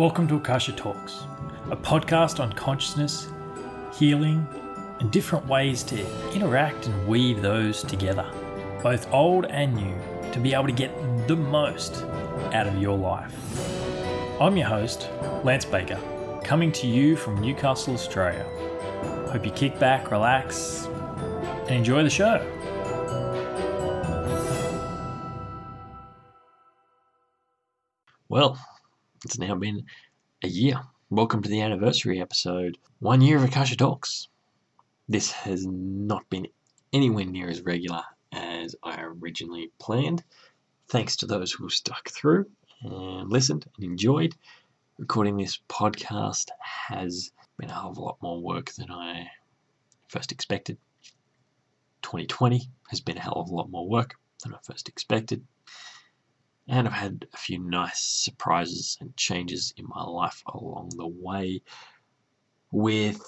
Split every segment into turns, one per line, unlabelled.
Welcome to Akasha Talks, a podcast on consciousness, healing, and different ways to interact and weave those together, both old and new, to be able to get the most out of your life. I'm your host, Lance Baker, coming to you from Newcastle, Australia. Hope you kick back, relax, and enjoy the show.
Well, it's now been a year. Welcome to the anniversary episode. One year of Akasha Talks. This has not been anywhere near as regular as I originally planned. Thanks to those who stuck through and listened and enjoyed. Recording this podcast has been a hell of a lot more work than I first expected. 2020 has been a hell of a lot more work than I first expected. And I've had a few nice surprises and changes in my life along the way with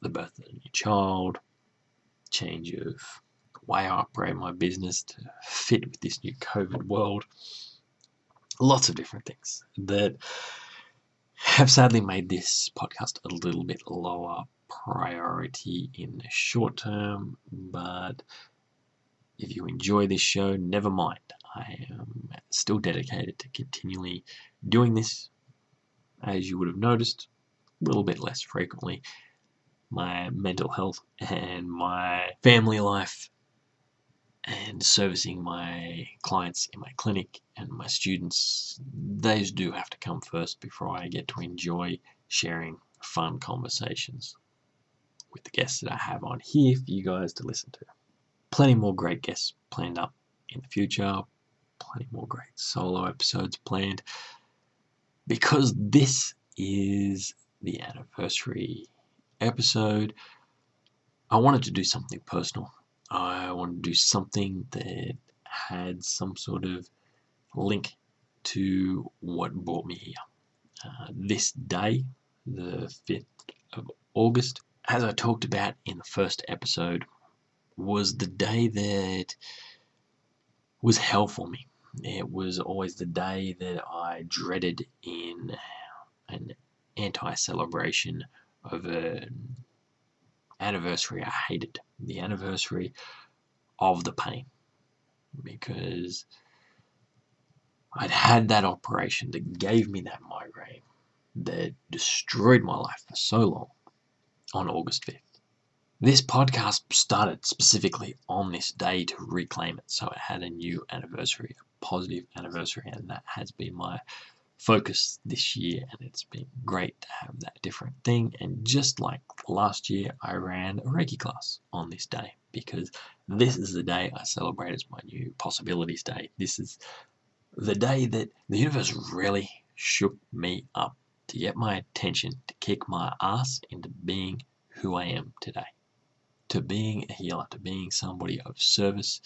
the birth of a new child, change of the way I operate my business to fit with this new COVID world. Lots of different things that have sadly made this podcast a little bit lower priority in the short term, but if you enjoy this show, never mind. I am still dedicated to continually doing this, as you would have noticed, a little bit less frequently. My mental health and my family life and servicing my clients in my clinic and my students, those do have to come first before I get to enjoy sharing fun conversations with the guests that I have on here for you guys to listen to. Plenty more great guests planned up in the future, plenty more great solo episodes planned because this is the anniversary episode. I wanted to do something personal. I wanted to do something that had some sort of link to what brought me here. Uh, this day, the 5th of August, as I talked about in the first episode, was the day that was hell for me. It was always the day that I dreaded in an anti celebration of an anniversary I hated. The anniversary of the pain. Because I'd had that operation that gave me that migraine that destroyed my life for so long on August 5th. This podcast started specifically on this day to reclaim it, so it had a new anniversary, positive anniversary, and that has been my focus this year. And it's been great to have that different thing. And just like last year, I ran a Reiki class on this day because this is the day I celebrate as my new possibilities day. This is the day that the universe really shook me up to get my attention, to kick my ass into being who I am today to being a healer, to being somebody of service,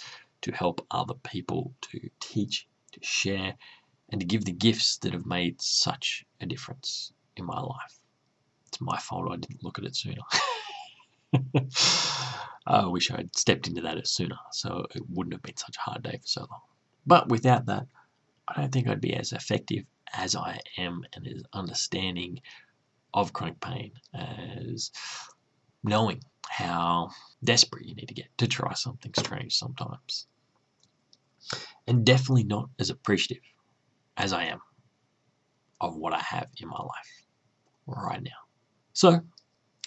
to help other people, to teach, to share, and to give the gifts that have made such a difference in my life. It's my fault I didn't look at it sooner. I wish I'd stepped into that sooner, so it wouldn't have been such a hard day for so long. But without that, I don't think I'd be as effective as I am and as understanding of chronic pain as knowing how desperate you need to get to try something strange sometimes. And definitely not as appreciative as I am of what I have in my life right now. So,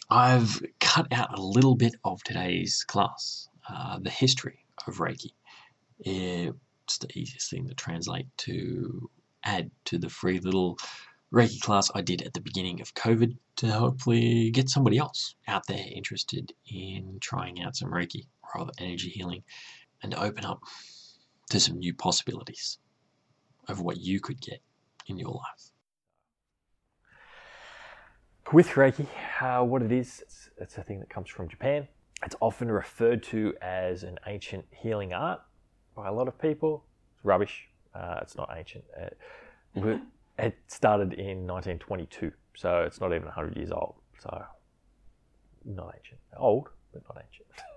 I've cut out a little bit of today's class, uh, the history of Reiki. It's the easiest thing to translate to add to the free little Reiki class I did at the beginning of COVID to hopefully get somebody else out there interested in trying out some Reiki or other energy healing and open up to some new possibilities of what you could get in your life.
With Reiki, uh, what it is, it's, it's a thing that comes from Japan. It's often referred to as an ancient healing art by a lot of people. It's rubbish. Uh, it's not ancient. Uh, it started in 1922, so it's not even 100 years old. So, not ancient. Old, but not ancient.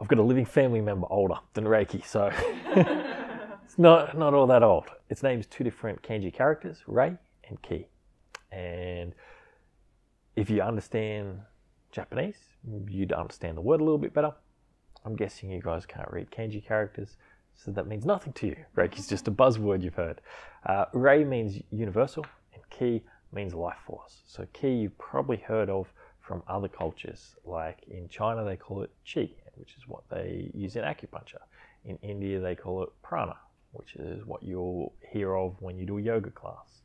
I've got a living family member older than Reiki, so it's not, not all that old. Its name's two different kanji characters, Rei and ki. And if you understand Japanese, you'd understand the word a little bit better. I'm guessing you guys can't read kanji characters, so that means nothing to you. Reiki's just a buzzword you've heard. Uh, Rei means universal, and Ki means life force. So Ki you've probably heard of from other cultures, like in China they call it Qi, which is what they use in acupuncture. In India they call it Prana, which is what you'll hear of when you do a yoga class.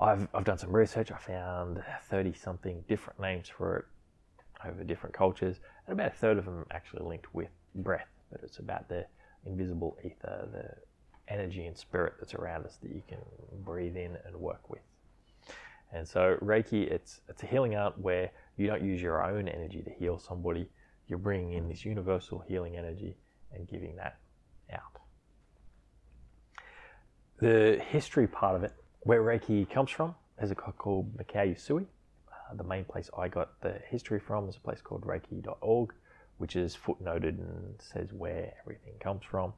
I've, I've done some research. I found 30 something different names for it over different cultures, and about a third of them actually linked with breath, but it's about the invisible ether, the energy and spirit that's around us that you can breathe in and work with. And so Reiki, it's it's a healing art where you don't use your own energy to heal somebody. You're bringing in this universal healing energy and giving that out. The history part of it, where Reiki comes from, is a guy called Mikao Usui. Uh, the main place I got the history from is a place called Reiki.org, which is footnoted and says where everything comes from.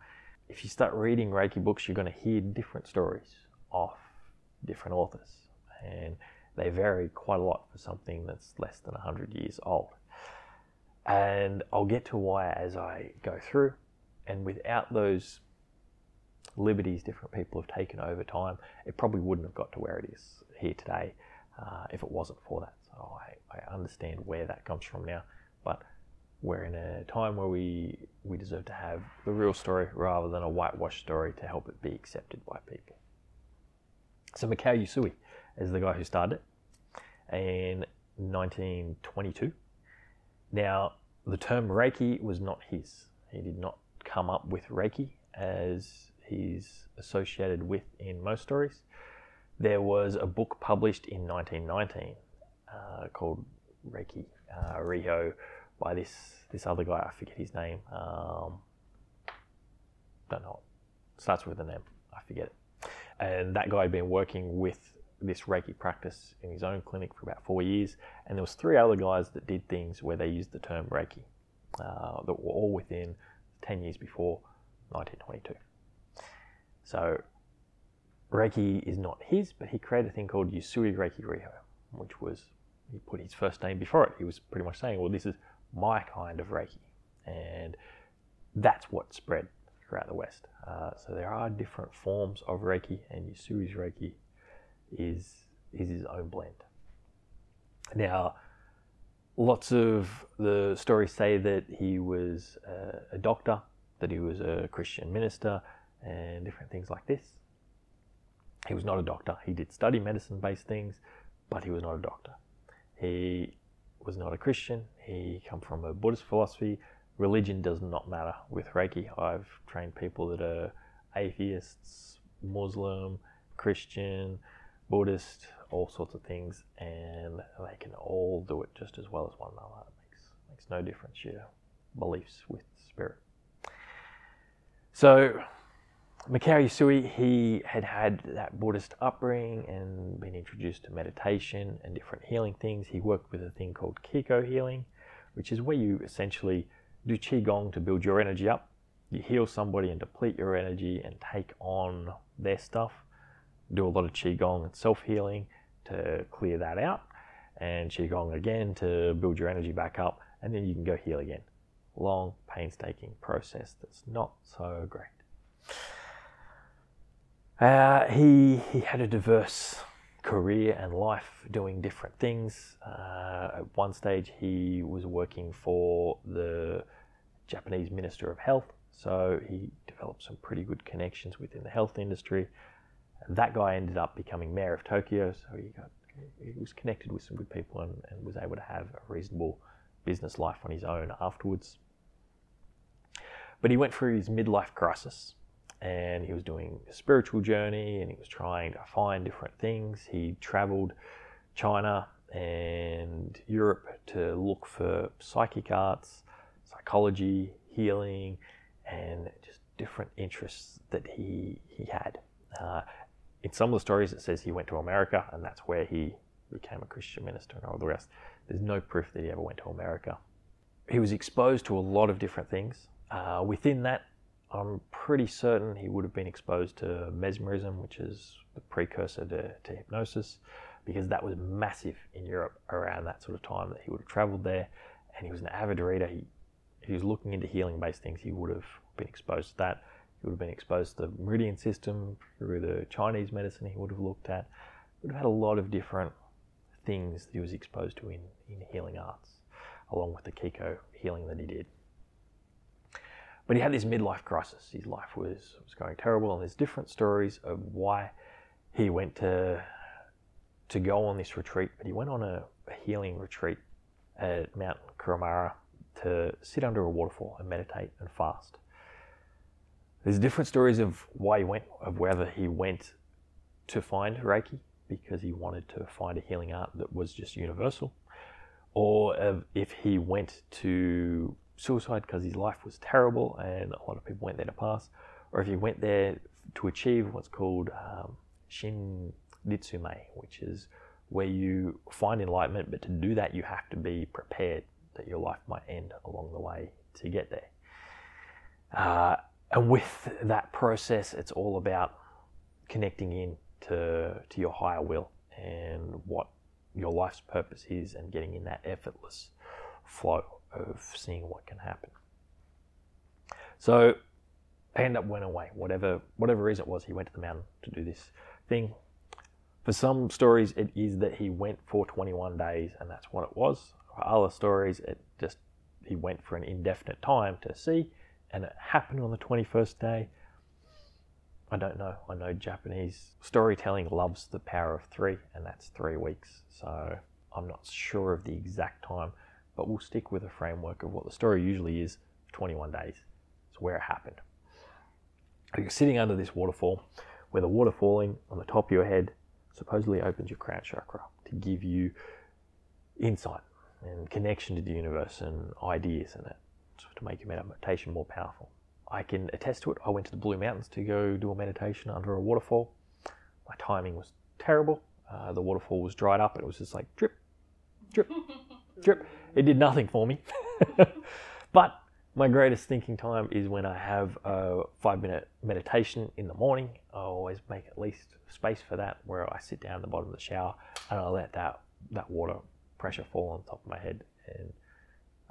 If you start reading Reiki books, you're going to hear different stories off different authors, and they vary quite a lot for something that's less than 100 years old. And I'll get to why as I go through. And without those liberties different people have taken over time, it probably wouldn't have got to where it is here today uh, if it wasn't for that. So I, I understand where that comes from now. But we're in a time where we, we deserve to have the real story rather than a whitewashed story to help it be accepted by people. So Mikao Usui is the guy who started it in 1922. Now, the term Reiki was not his. He did not come up with Reiki as he's associated with in most stories. There was a book published in 1919 uh, called Reiki uh, Ryoho by this this other guy. I forget his name. Um, don't know. Starts with an M. I forget it. And that guy had been working with this Reiki practice in his own clinic for about four years, and there was three other guys that did things where they used the term Reiki uh, that were all within 10 years before 1922. So Reiki is not his, but he created a thing called Usui Reiki Ryoho, which was, he put his first name before it. He was pretty much saying, well, this is my kind of Reiki. And that's what spread throughout the West. Uh, so there are different forms of Reiki, and Usui's Reiki is, is his own blend. Now, lots of the stories say that he was a, doctor, that he was a Christian minister, and different things like this. He was not a doctor. He did study medicine based things, but he was not a doctor. He was not a Christian. He come from a Buddhist philosophy. Religion does not matter with Reiki. I've trained people that are atheists, Muslim, Christian, Buddhist, all sorts of things, and they can all do it just as well as one another. It makes makes no difference your beliefs with spirit. So Mikao Usui, he had had that Buddhist upbringing and been introduced to meditation and different healing things. He worked with a thing called Kiko healing, which is where you essentially do Qigong to build your energy up. You heal somebody and deplete your energy and take on their stuff. Do a lot of Qigong and self healing to clear that out, and Qigong again to build your energy back up, and then you can go heal again. Long, painstaking process that's not so great. Uh, he, he had a diverse career and life doing different things. Uh, at one stage, he was working for the Japanese Minister of Health, so he developed some pretty good connections within the health industry. And that guy ended up becoming mayor of Tokyo, so he got he was connected with some good people and, and was able to have a reasonable business life on his own afterwards. But he went through his midlife crisis and he was doing a spiritual journey and he was trying to find different things. He traveled China and Europe to look for psychic arts, psychology, healing, and just different interests that he, he had. Uh, in some of the stories, it says he went to America and that's where he became a Christian minister and all the rest. There's no proof that he ever went to America. He was exposed to a lot of different things. Uh, within that, I'm pretty certain he would have been exposed to mesmerism, which is the precursor to, to hypnosis, because that was massive in Europe around that sort of time that he would have traveled there. And he was an avid reader. He, he was looking into healing based things. He would have been exposed to that. He would have been exposed to the meridian system through the Chinese medicine he would have looked at. He would have had a lot of different things that he was exposed to in, in healing arts, along with the Kiko healing that he did. But he had this midlife crisis. His life was, was going terrible, and there's different stories of why he went to to go on this retreat. But he went on a, a healing retreat at Mount Kurumara to sit under a waterfall and meditate and fast. There's different stories of why he went, of whether he went to find Reiki because he wanted to find a healing art that was just universal, or if he went to suicide because his life was terrible and a lot of people went there to pass, or if he went there to achieve what's called um, Shin Nitsume, which is where you find enlightenment, but to do that, you have to be prepared that your life might end along the way to get there. Uh, and with that process, it's all about connecting in to, to your higher will and what your life's purpose is and getting in that effortless flow of seeing what can happen. So I end up went away, whatever whatever reason it was, he went to the mountain to do this thing. For some stories, it is that he went for 21 days, and that's what it was. For other stories, it just he went for an indefinite time to see, and it happened on the 21st day. I don't know. I know Japanese storytelling loves the power of three, and that's three weeks. So I'm not sure of the exact time, but we'll stick with a framework of what the story usually is 21 days. It's where it happened. You're sitting under this waterfall where the water falling on the top of your head supposedly opens your crown chakra to give you insight and connection to the universe and ideas in it to make your meditation more powerful. I can attest to it. I went to the Blue Mountains to go do a meditation under a waterfall. My timing was terrible. Uh, the waterfall was dried up and it was just like drip, drip, drip. It did nothing for me. but my greatest thinking time is when I have a five minute meditation in the morning. I always make at least space for that where I sit down at the bottom of the shower and I let that, that water pressure fall on top of my head. And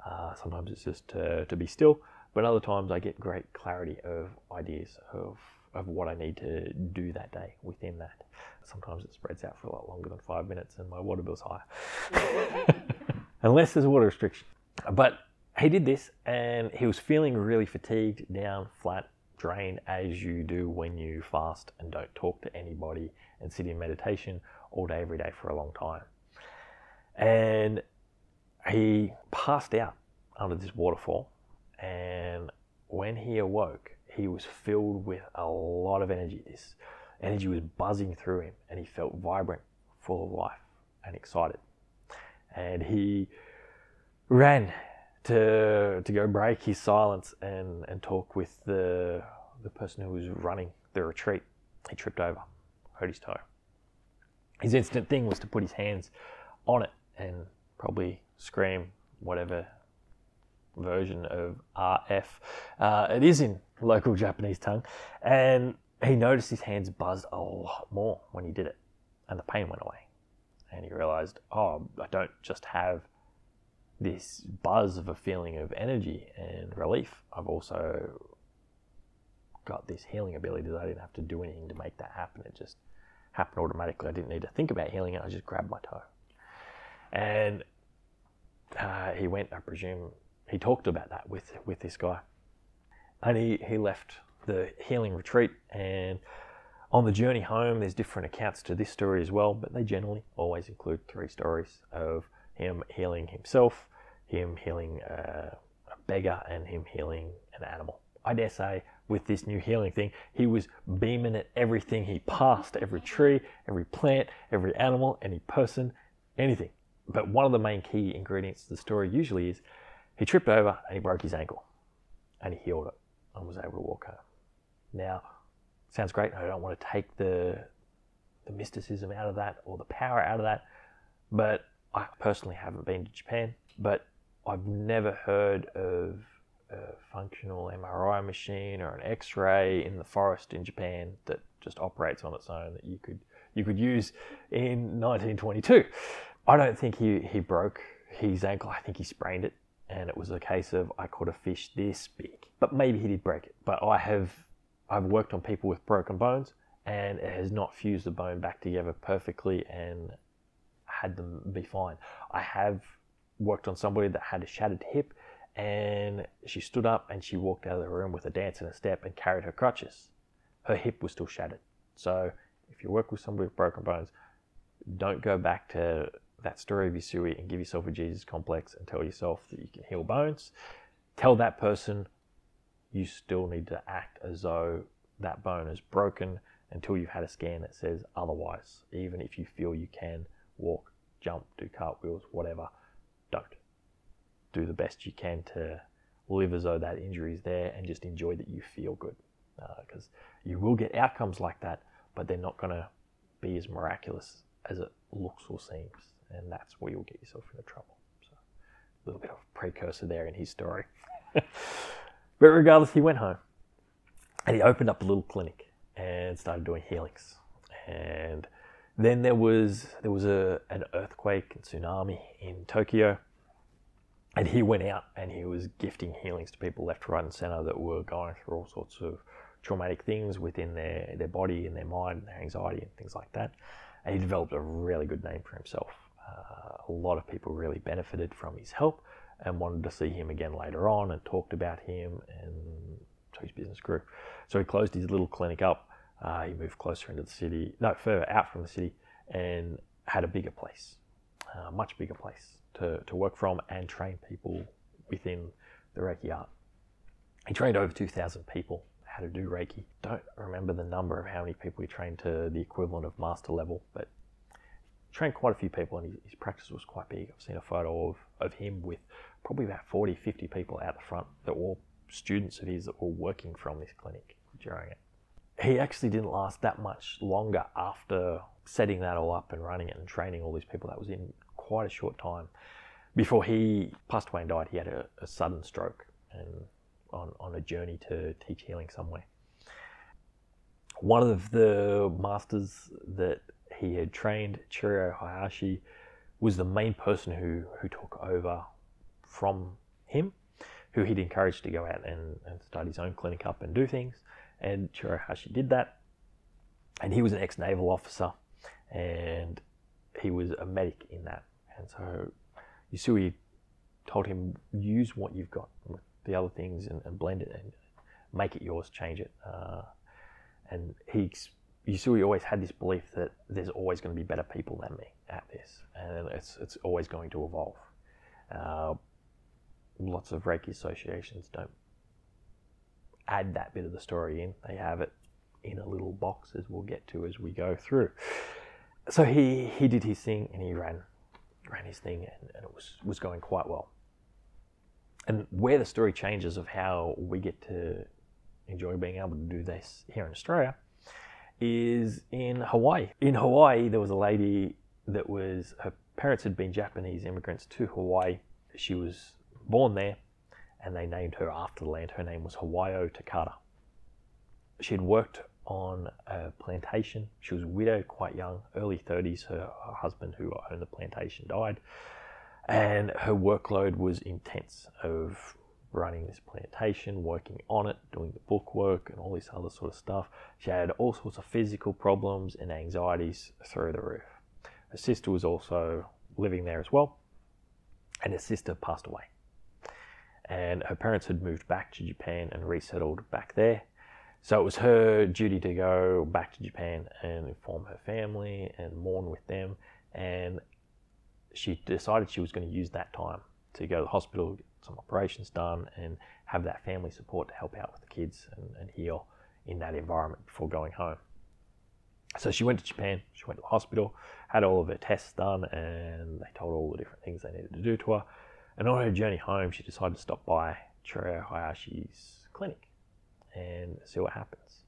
uh, sometimes it's just to, to be still, but other times I get great clarity of ideas of, of what I need to do that day within that. Sometimes it spreads out for a lot longer than five minutes and my water bill's higher. Unless there's a water restriction. But he did this and he was feeling really fatigued, down, flat, drained, as you do when you fast and don't talk to anybody and sit in meditation all day, every day for a long time. And he passed out under this waterfall. And when he awoke, he was filled with a lot of energy. This energy was buzzing through him, and he felt vibrant, full of life, and excited. And he ran to to go break his silence and, and talk with the the person who was running the retreat. He tripped over, hurt his toe. His instant thing was to put his hands on it and probably scream whatever version of RF uh, it is in local Japanese tongue. And he noticed his hands buzzed a lot more when he did it, and the pain went away. And he realized, oh, I don't just have this buzz of a feeling of energy and relief. I've also got this healing ability that I didn't have to do anything to make that happen. It just happened automatically. I didn't need to think about healing it. I just grabbed my toe. And uh, he went, I presume, he talked about that with, with this guy. And he, he left the healing retreat. And on the journey home, there's different accounts to this story as well, but they generally always include three stories of him healing himself, him healing uh, a beggar, and him healing an animal. I dare say, with this new healing thing, he was beaming at everything he passed every tree, every plant, every animal, any person, anything. But one of the main key ingredients to the story usually is he tripped over and he broke his ankle and he healed it and was able to walk home. Now, sounds great. I don't want to take the the mysticism out of that or the power out of that, but I personally haven't been to Japan, but I've never heard of a functional MRI machine or an X-ray in the forest in Japan that just operates on its own that you could you could use in 1922. I don't think he, he broke his ankle. I think he sprained it, and it was a case of I caught a fish this big. But maybe he did break it. But I have I've worked on people with broken bones, and it has not fused the bone back together perfectly and had them be fine. I have worked on somebody that had a shattered hip, and she stood up and she walked out of the room with a dance and a step and carried her crutches. Her hip was still shattered. So if you work with somebody with broken bones, don't go back to that story of Usui and give yourself a Jesus complex and tell yourself that you can heal bones. Tell that person you still need to act as though that bone is broken until you've had a scan that says otherwise. Even if you feel you can walk, jump, do cartwheels, whatever, don't. Do the best you can to live as though that injury is there and just enjoy that you feel good. Because uh, you will get outcomes like that, but they're not going to be as miraculous as it looks or seems. And that's where you'll get yourself into trouble. So, a little bit of precursor there in his story. but regardless, he went home and he opened up a little clinic and started doing healings. And then there was there was a an earthquake and tsunami in Tokyo, and he went out and he was gifting healings to people left, right, and center that were going through all sorts of traumatic things within their their body and their mind, and their anxiety and things like that. And he developed a really good name for himself. Uh, a lot of people really benefited from his help and wanted to see him again later on and talked about him and so his business grew. So he closed his little clinic up. Uh, he moved closer into the city, no, further out from the city, and had a bigger place, a much bigger place to, to work from and train people within the Reiki art. He trained over 2,000 people how to do Reiki. Don't remember the number of how many people he trained to the equivalent of master level, but trained quite a few people and his, practice was quite big. I've seen a photo of, of him with probably about 40, 50 people out the front that were students of his that were working from this clinic during it. He actually didn't last that much longer after setting that all up and running it and training all these people. That was in quite a short time. Before he passed away and died, he had a, a sudden stroke and on, on a journey to teach healing somewhere. One of the masters that he had trained, Chujiro Hayashi, was the main person who, who took over from him who he'd encouraged to go out and, and start his own clinic up and do things. And Chujiro Hayashi did that. And he was an ex naval officer and he was a medic in that. And so Usui told him, use what you've got with the other things and, and blend it and make it yours, change it. Uh, and he, Usui always had this belief that there's always going to be better people than me at this, and it's it's always going to evolve. Uh, lots of Reiki associations don't add that bit of the story in. They have it in a little box, as we'll get to as we go through. So he, he did his thing and he ran ran his thing and, and it was, was going quite well. And where the story changes of how we get to enjoy being able to do this here in Australia is in Hawaii. In Hawaii, there was a lady that was, her parents had been Japanese immigrants to Hawaii. She was born there, and they named her after the land. Her name was Hawayo Takata. She had worked on a plantation. She was widowed quite young, early 30s. Her, her husband, who owned the plantation, died, and her workload was intense of running this plantation, working on it, doing the bookwork, and all this other sort of stuff. She had all sorts of physical problems and anxieties through the roof. Her sister was also living there as well, and her sister passed away and her parents had moved back to Japan and resettled back there. So it was her duty to go back to Japan and inform her family and mourn with them. And she decided she was going to use that time to go to the hospital, some operations done, and have that family support to help out with the kids and, and heal in that environment before going home. So she went to Japan, she went to the hospital, had all of her tests done, and they told her all the different things they needed to do to her. And on her journey home, she decided to stop by Chujiro Hayashi's clinic and see what happens.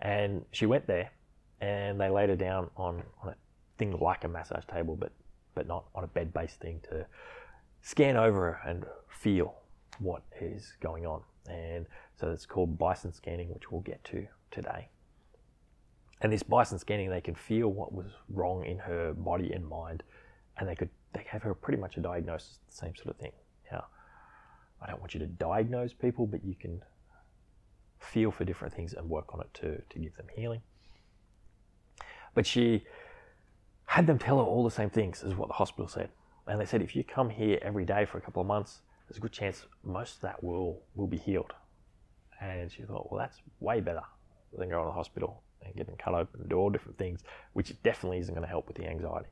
And she went there, and they laid her down on, on a thing like a massage table, but but not on a bed-based thing to scan over and feel what is going on. And so it's called byosen scanning, which we'll get to today. And this byosen scanning, they could feel what was wrong in her body and mind, and they could they gave her pretty much a diagnosis, the same sort of thing. Now, I don't want you to diagnose people, but you can feel for different things and work on it to, to give them healing. But she had them tell her all the same things as what the hospital said. And they said, if you come here every day for a couple of months, there's a good chance most of that will, will be healed. And she thought, well, that's way better than going to the hospital and getting cut open and do all different things, which definitely isn't going to help with the anxiety.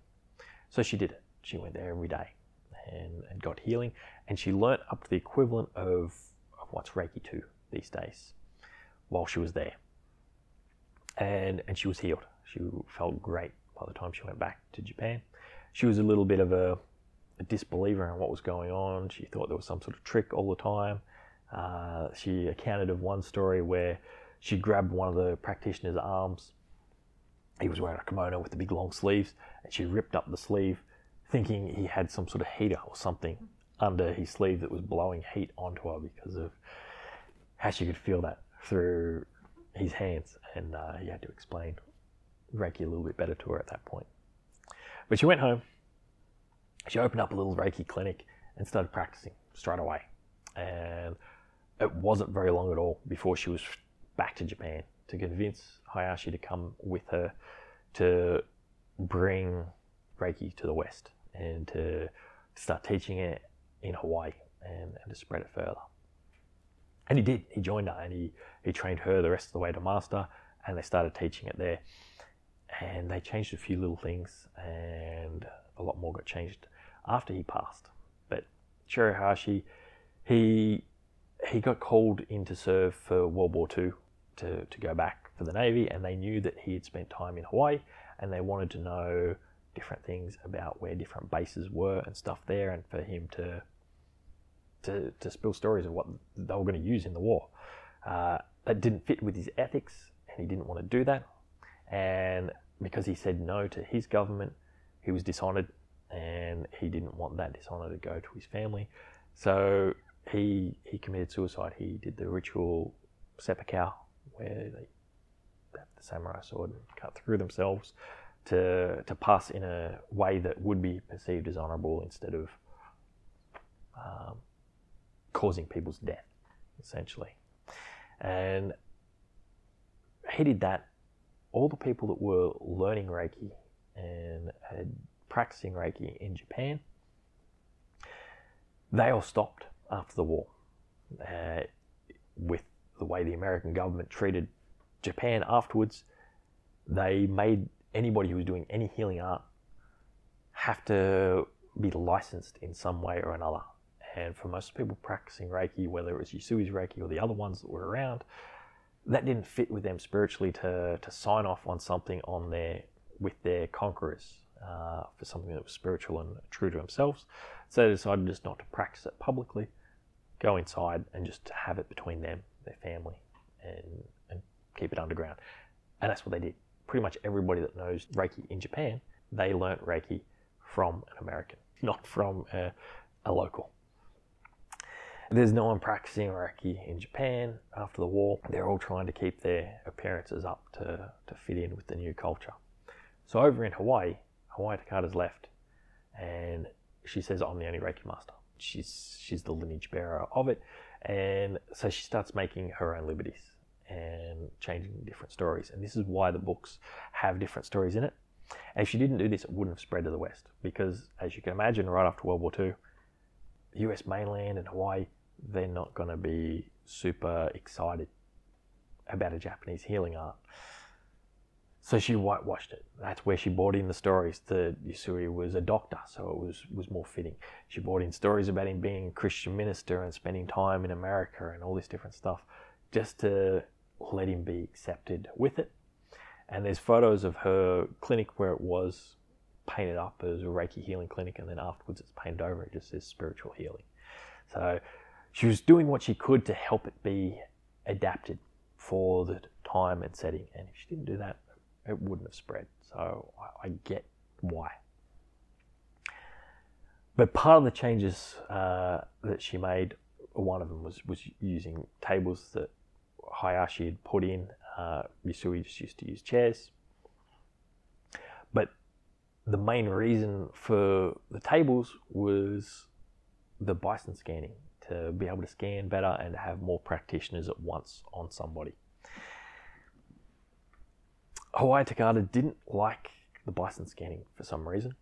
So she did it. She went there every day and, and got healing. And she learnt up to the equivalent of, of what's Reiki 2 these days while she was there. And, and she was healed. She felt great by the time she went back to Japan. She was a little bit of a, a disbeliever in what was going on. She thought there was some sort of trick all the time. Uh, she accounted of one story where she grabbed one of the practitioner's arms. He was wearing a kimono with the big long sleeves, and she ripped up the sleeve, thinking he had some sort of heater or something under his sleeve that was blowing heat onto her because of how she could feel that through his hands. And uh, he had to explain Reiki a little bit better to her at that point. But she went home. She opened up a little Reiki clinic and started practicing straight away. And it wasn't very long at all before she was back to Japan to convince Hayashi to come with her to bring Reiki to the West and to start teaching it in Hawaii and, and to spread it further. And he did. He joined her and he, he trained her the rest of the way to master and they started teaching it there. And they changed a few little things and a lot more got changed after he passed. But Chujiro Hayashi, he he got called in to serve for World War II to, to go back for the Navy, and they knew that he had spent time in Hawaii, and they wanted to know different things about where different bases were and stuff there, and for him to to, to spill stories of what they were going to use in the war. Uh, that didn't fit with his ethics, and he didn't want to do that. And because he said no to his government, he was dishonored, and he didn't want that dishonor to go to his family. So he he committed suicide. He did the ritual seppuku, where they have the samurai sword and cut through themselves to to pass in a way that would be perceived as honourable instead of um, causing people's death, essentially. And he did that. All the people that were learning Reiki and had practicing Reiki in Japan, they all stopped after the war. Uh, with the way the American government treated Japan afterwards, they made anybody who was doing any healing art have to be licensed in some way or another. And for most people practicing Reiki, whether it was Usui's Reiki or the other ones that were around, that didn't fit with them spiritually to, to sign off on something on their with their conquerors uh, for something that was spiritual and true to themselves. So they decided just not to practice it publicly, go inside and just have it between them, their family, and, and keep it underground. And that's what they did. Pretty much everybody that knows Reiki in Japan, they learnt Reiki from an American, not from a, a local. There's no one practicing Reiki in Japan after the war. They're all trying to keep their appearances up to, to fit in with the new culture. So over in Hawaii, Hawayo Takata's left, and she says, I'm the only Reiki master. She's, she's the lineage bearer of it. And so she starts making her own liberties and changing different stories. And this is why the books have different stories in it. And if she didn't do this, it wouldn't have spread to the West. Because as you can imagine, right after World War II, the US mainland and Hawaii they're not going to be super excited about a Japanese healing art. So she whitewashed it. That's where she brought in the stories that Usui was a doctor, so it was, was more fitting. She brought in stories about him being a Christian minister and spending time in America and all this different stuff just to let him be accepted with it. And there's photos of her clinic where it was painted up as a Reiki healing clinic, and then afterwards it's painted over, it just says spiritual healing. So she was doing what she could to help it be adapted for the time and setting. And if she didn't do that, it wouldn't have spread. So I, I get why. But part of the changes uh, that she made one of them was, was using tables that Hayashi had put in. Uh, just used to use chairs. But the main reason for the tables was the byosen scanning to be able to scan better and have more practitioners at once on somebody. Hawayo Takata didn't like the byosen scanning for some reason,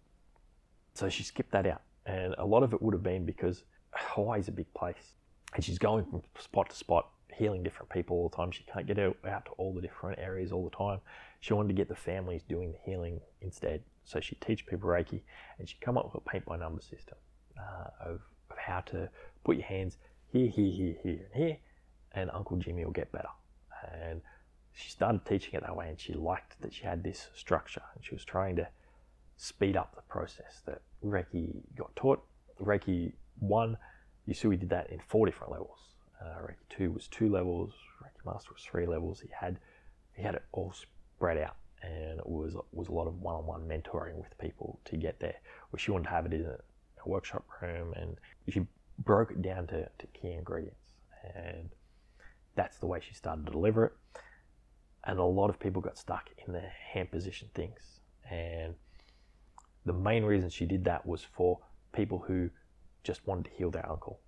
so she skipped that out. And a lot of it would have been because Hawaii's a big place, and she's going from spot to spot, healing different people all the time. She can't get out, out to all the different areas all the time. She wanted to get the families doing the healing instead. So she'd teach people Reiki, and she'd come up with a paint by number system uh, of, of how to put your hands here, here, here, here, and here, and Uncle Jimmy will get better. And she started teaching it that way and she liked that she had this structure and she was trying to speed up the process that Reiki got taught. Reiki 1, Usui did that in four different levels. Uh, Reiki 2 was two levels, Reiki Master was three levels. He had he had it all spread out and it was was a lot of one-on-one mentoring with people to get there. Where she wanted to have it in a, a workshop room and she broke it down to, to key ingredients and that's the way she started to deliver it and a lot of people got stuck in the hand position things. And the main reason she did that was for people who just wanted to heal their uncle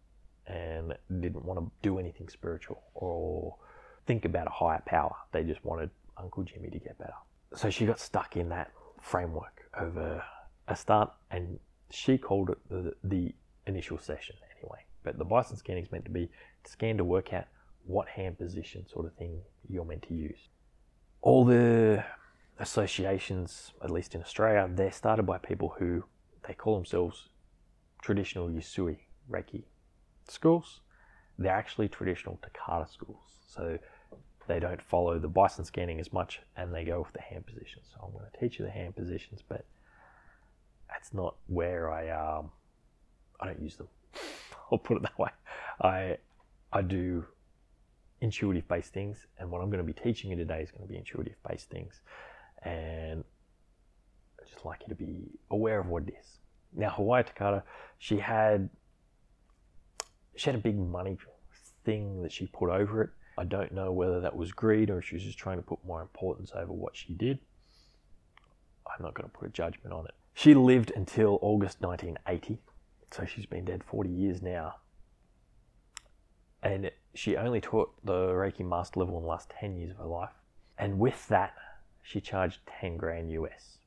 and didn't want to do anything spiritual or think about a higher power. They just wanted Uncle Jimmy to get better. So she got stuck in that framework over a start, and she called it the, the initial session anyway. But the byosen scanning is meant to be to scan to work out what hand position sort of thing you're meant to use all the associations, at least in Australia, they're started by people who they call themselves traditional Usui Reiki schools. They're actually traditional Takata schools. So they don't follow the byosen scanning as much and they go with the hand positions. So I'm going to teach you the hand positions, but that's not where I um, I don't use them. I'll put it that way. I I do intuitive based things, and what I'm going to be teaching you today is going to be intuitive based things. And I'd just like you to be aware of what it is. Now, Hawayo Takata, she had she had a big money thing that she put over it. I don't know whether that was greed or she was just trying to put more importance over what she did. I'm not going to put a judgment on it. She lived until August 1980, so she's been dead 40 years now. And she only taught the Reiki master level in the last 10 years of her life. And with that, she charged 10 grand US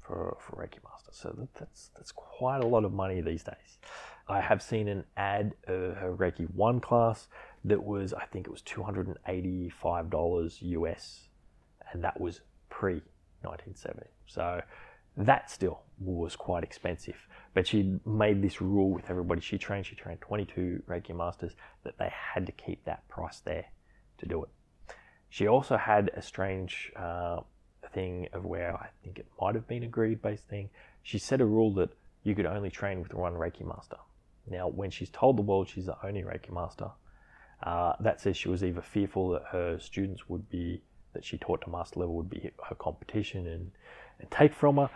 for, for Reiki master. So that, that's, that's quite a lot of money these days. I have seen an ad of her Reiki 1 class that was, I think it was $285 US, and that was pre 1970. So that still was quite expensive. But she made this rule with everybody she trained. She trained 22 Reiki masters that they had to keep that price there to do it. She also had a strange uh, thing of where I think it might have been a greed based thing. She set a rule that you could only train with one Reiki master. Now, when she's told the world she's the only Reiki master, uh, that says she was either fearful that her students would be, that she taught to master level would be her competition and, and take from her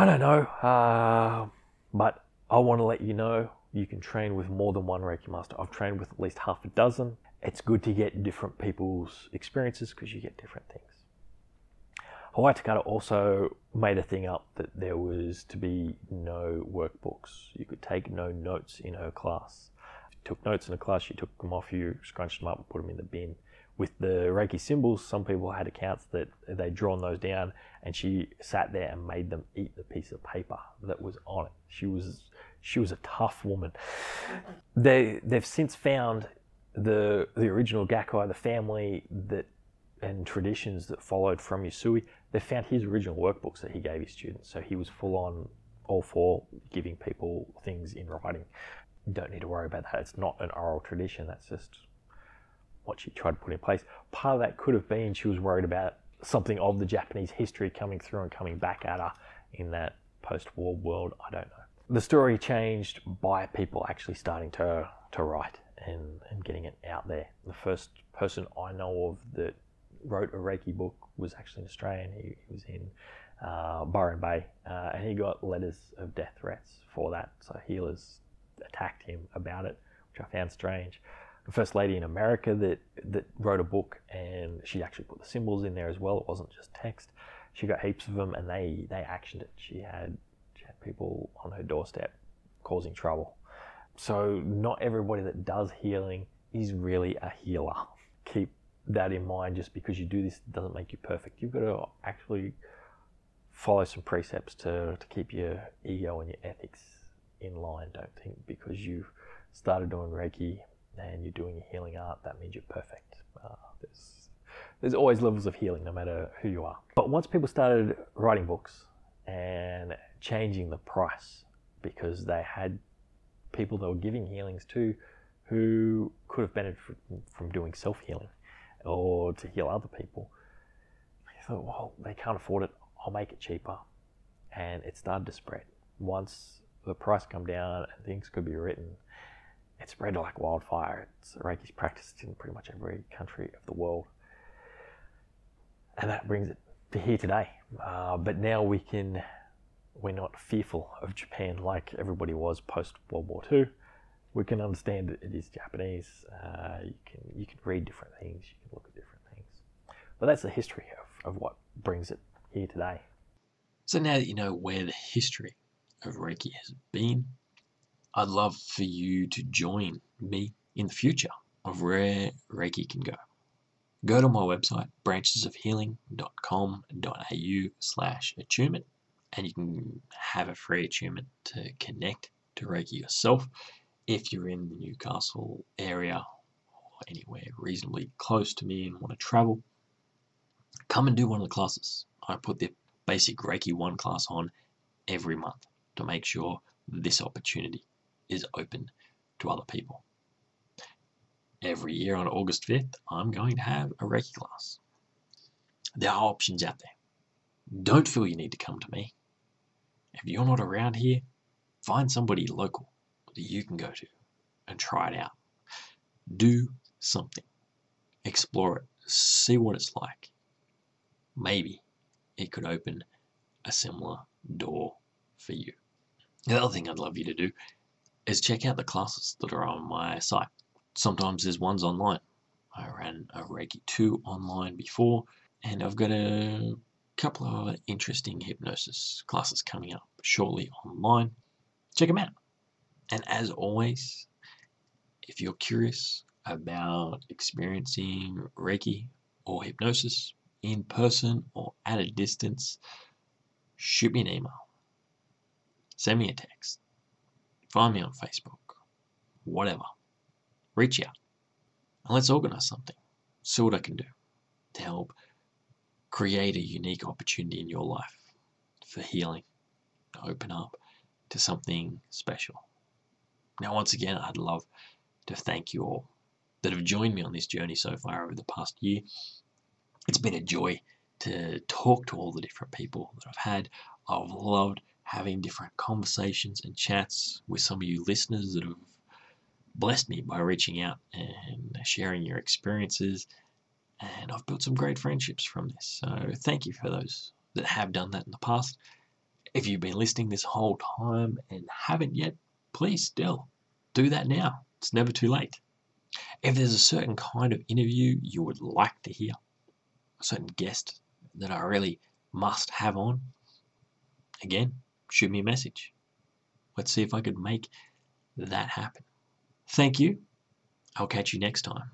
I don't know, uh, but I want to let you know you can train with more than one Reiki master. I've trained with at least half a dozen. It's good to get different people's experiences because you get different things. Hawayo Takata also made a thing up that there was to be no workbooks. You could take no notes in her class. If you took notes in a class, you took them off you, scrunched them up, and put them in the bin with the Reiki symbols, some people had accounts that they'd drawn those down, and she sat there and made them eat the piece of paper that was on it. She was she was a tough woman. They they've since found the the original Gakkai, the family that and traditions that followed from Usui. They found his original workbooks that he gave his students, so he was full on all for giving people things in writing. don't need to worry about that. It's not an oral tradition. That's just what she tried to put in place. Part of that could have been she was worried about something of the Japanese history coming through and coming back at her in that post war world. I don't know. The story changed by people actually starting to, to write and, and getting it out there. The first person I know of that wrote a Reiki book was actually an Australian. He, he was in uh, Byron Bay uh, and he got letters of death threats for that. So healers attacked him about it which I found strange. The first lady in America that that wrote a book, and she actually put the symbols in there as well. It wasn't just text. She got heaps of them, and they they actioned it. She had she had people on her doorstep causing trouble. So not everybody that does healing is really a healer. Keep that in mind. Just because you do this doesn't make you perfect. You've got to actually follow some precepts to, to keep your ego and your ethics in line. Don't think because you've started doing Reiki and you're doing a healing art, that means you're perfect. Uh, there's, there's always levels of healing, no matter who you are. But once people started writing books and changing the price because they had people they were giving healings to who could have benefited from, from doing self healing or to heal other people, they thought, well, they can't afford it. I'll make it cheaper. And it started to spread. Once the price come down and things could be written, it spread like wildfire. It's Reiki's practiced in pretty much every country of the world. And that brings it to here today. Uh, but now we can, we're not fearful of Japan like everybody was post World War II. We can understand that it is Japanese. Uh, you can you can read different things. You can look at different things. But that's the history of, of what brings it here today.
So now that you know where the history of Reiki has been, I'd love for you to join me in the future of where Reiki can go. Go to my website, branchesofhealing.com.au slash attunement, and you can have a free attunement to connect to Reiki yourself if you're in the Newcastle area or anywhere reasonably close to me and want to travel. Come and do one of the classes. I put the basic Reiki 1 class on every month to make sure this opportunity is open to other people. Every year on August 5th, I'm going to have a Reiki class. There are options out there. Don't feel you need to come to me. If you're not around here, find somebody local that you can go to and try it out. Do something. Explore it. See what it's like. Maybe it could open a similar door for you. The other thing I'd love you to do is check out the classes that are on my site. Sometimes there's ones online. I ran a Reiki 2 online before, and I've got a couple of interesting hypnosis classes coming up shortly online. Check them out. And as always, if you're curious about experiencing Reiki or hypnosis in person or at a distance, shoot me an email, send me a text, find me on Facebook, whatever. Reach out and let's organize something. See what I can do to help create a unique opportunity in your life for healing, to open up to something special. Now, once again, I'd love to thank you all that have joined me on this journey so far over the past year. It's been a joy to talk to all the different people that I've had. I've loved having different conversations and chats with some of you listeners that have blessed me by reaching out and sharing your experiences. And I've built some great friendships from this. So thank you for those that have done that in the past. If you've been listening this whole time and haven't yet, please still do that now. It's never too late. If there's a certain kind of interview you would like to hear, a certain guest that I really must have on, again, shoot me a message. Let's see if I could make that happen. Thank you. I'll catch you next time.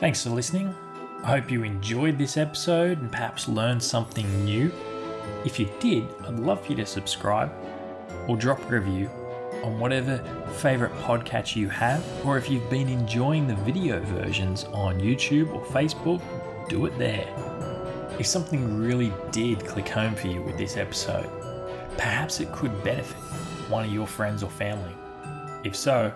Thanks for listening. I hope you enjoyed this episode and perhaps learned something new. If you did, I'd love for you to subscribe or drop a review on whatever favourite podcast you have, or if you've been enjoying the video versions on YouTube or Facebook, do it there. If something really did click home for you with this episode, perhaps it could benefit one of your friends or family. If so,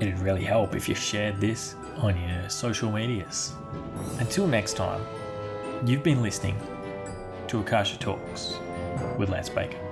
it'd really help if you shared this on your social medias. Until next time, you've been listening to Akasha Talks with Lance Baker.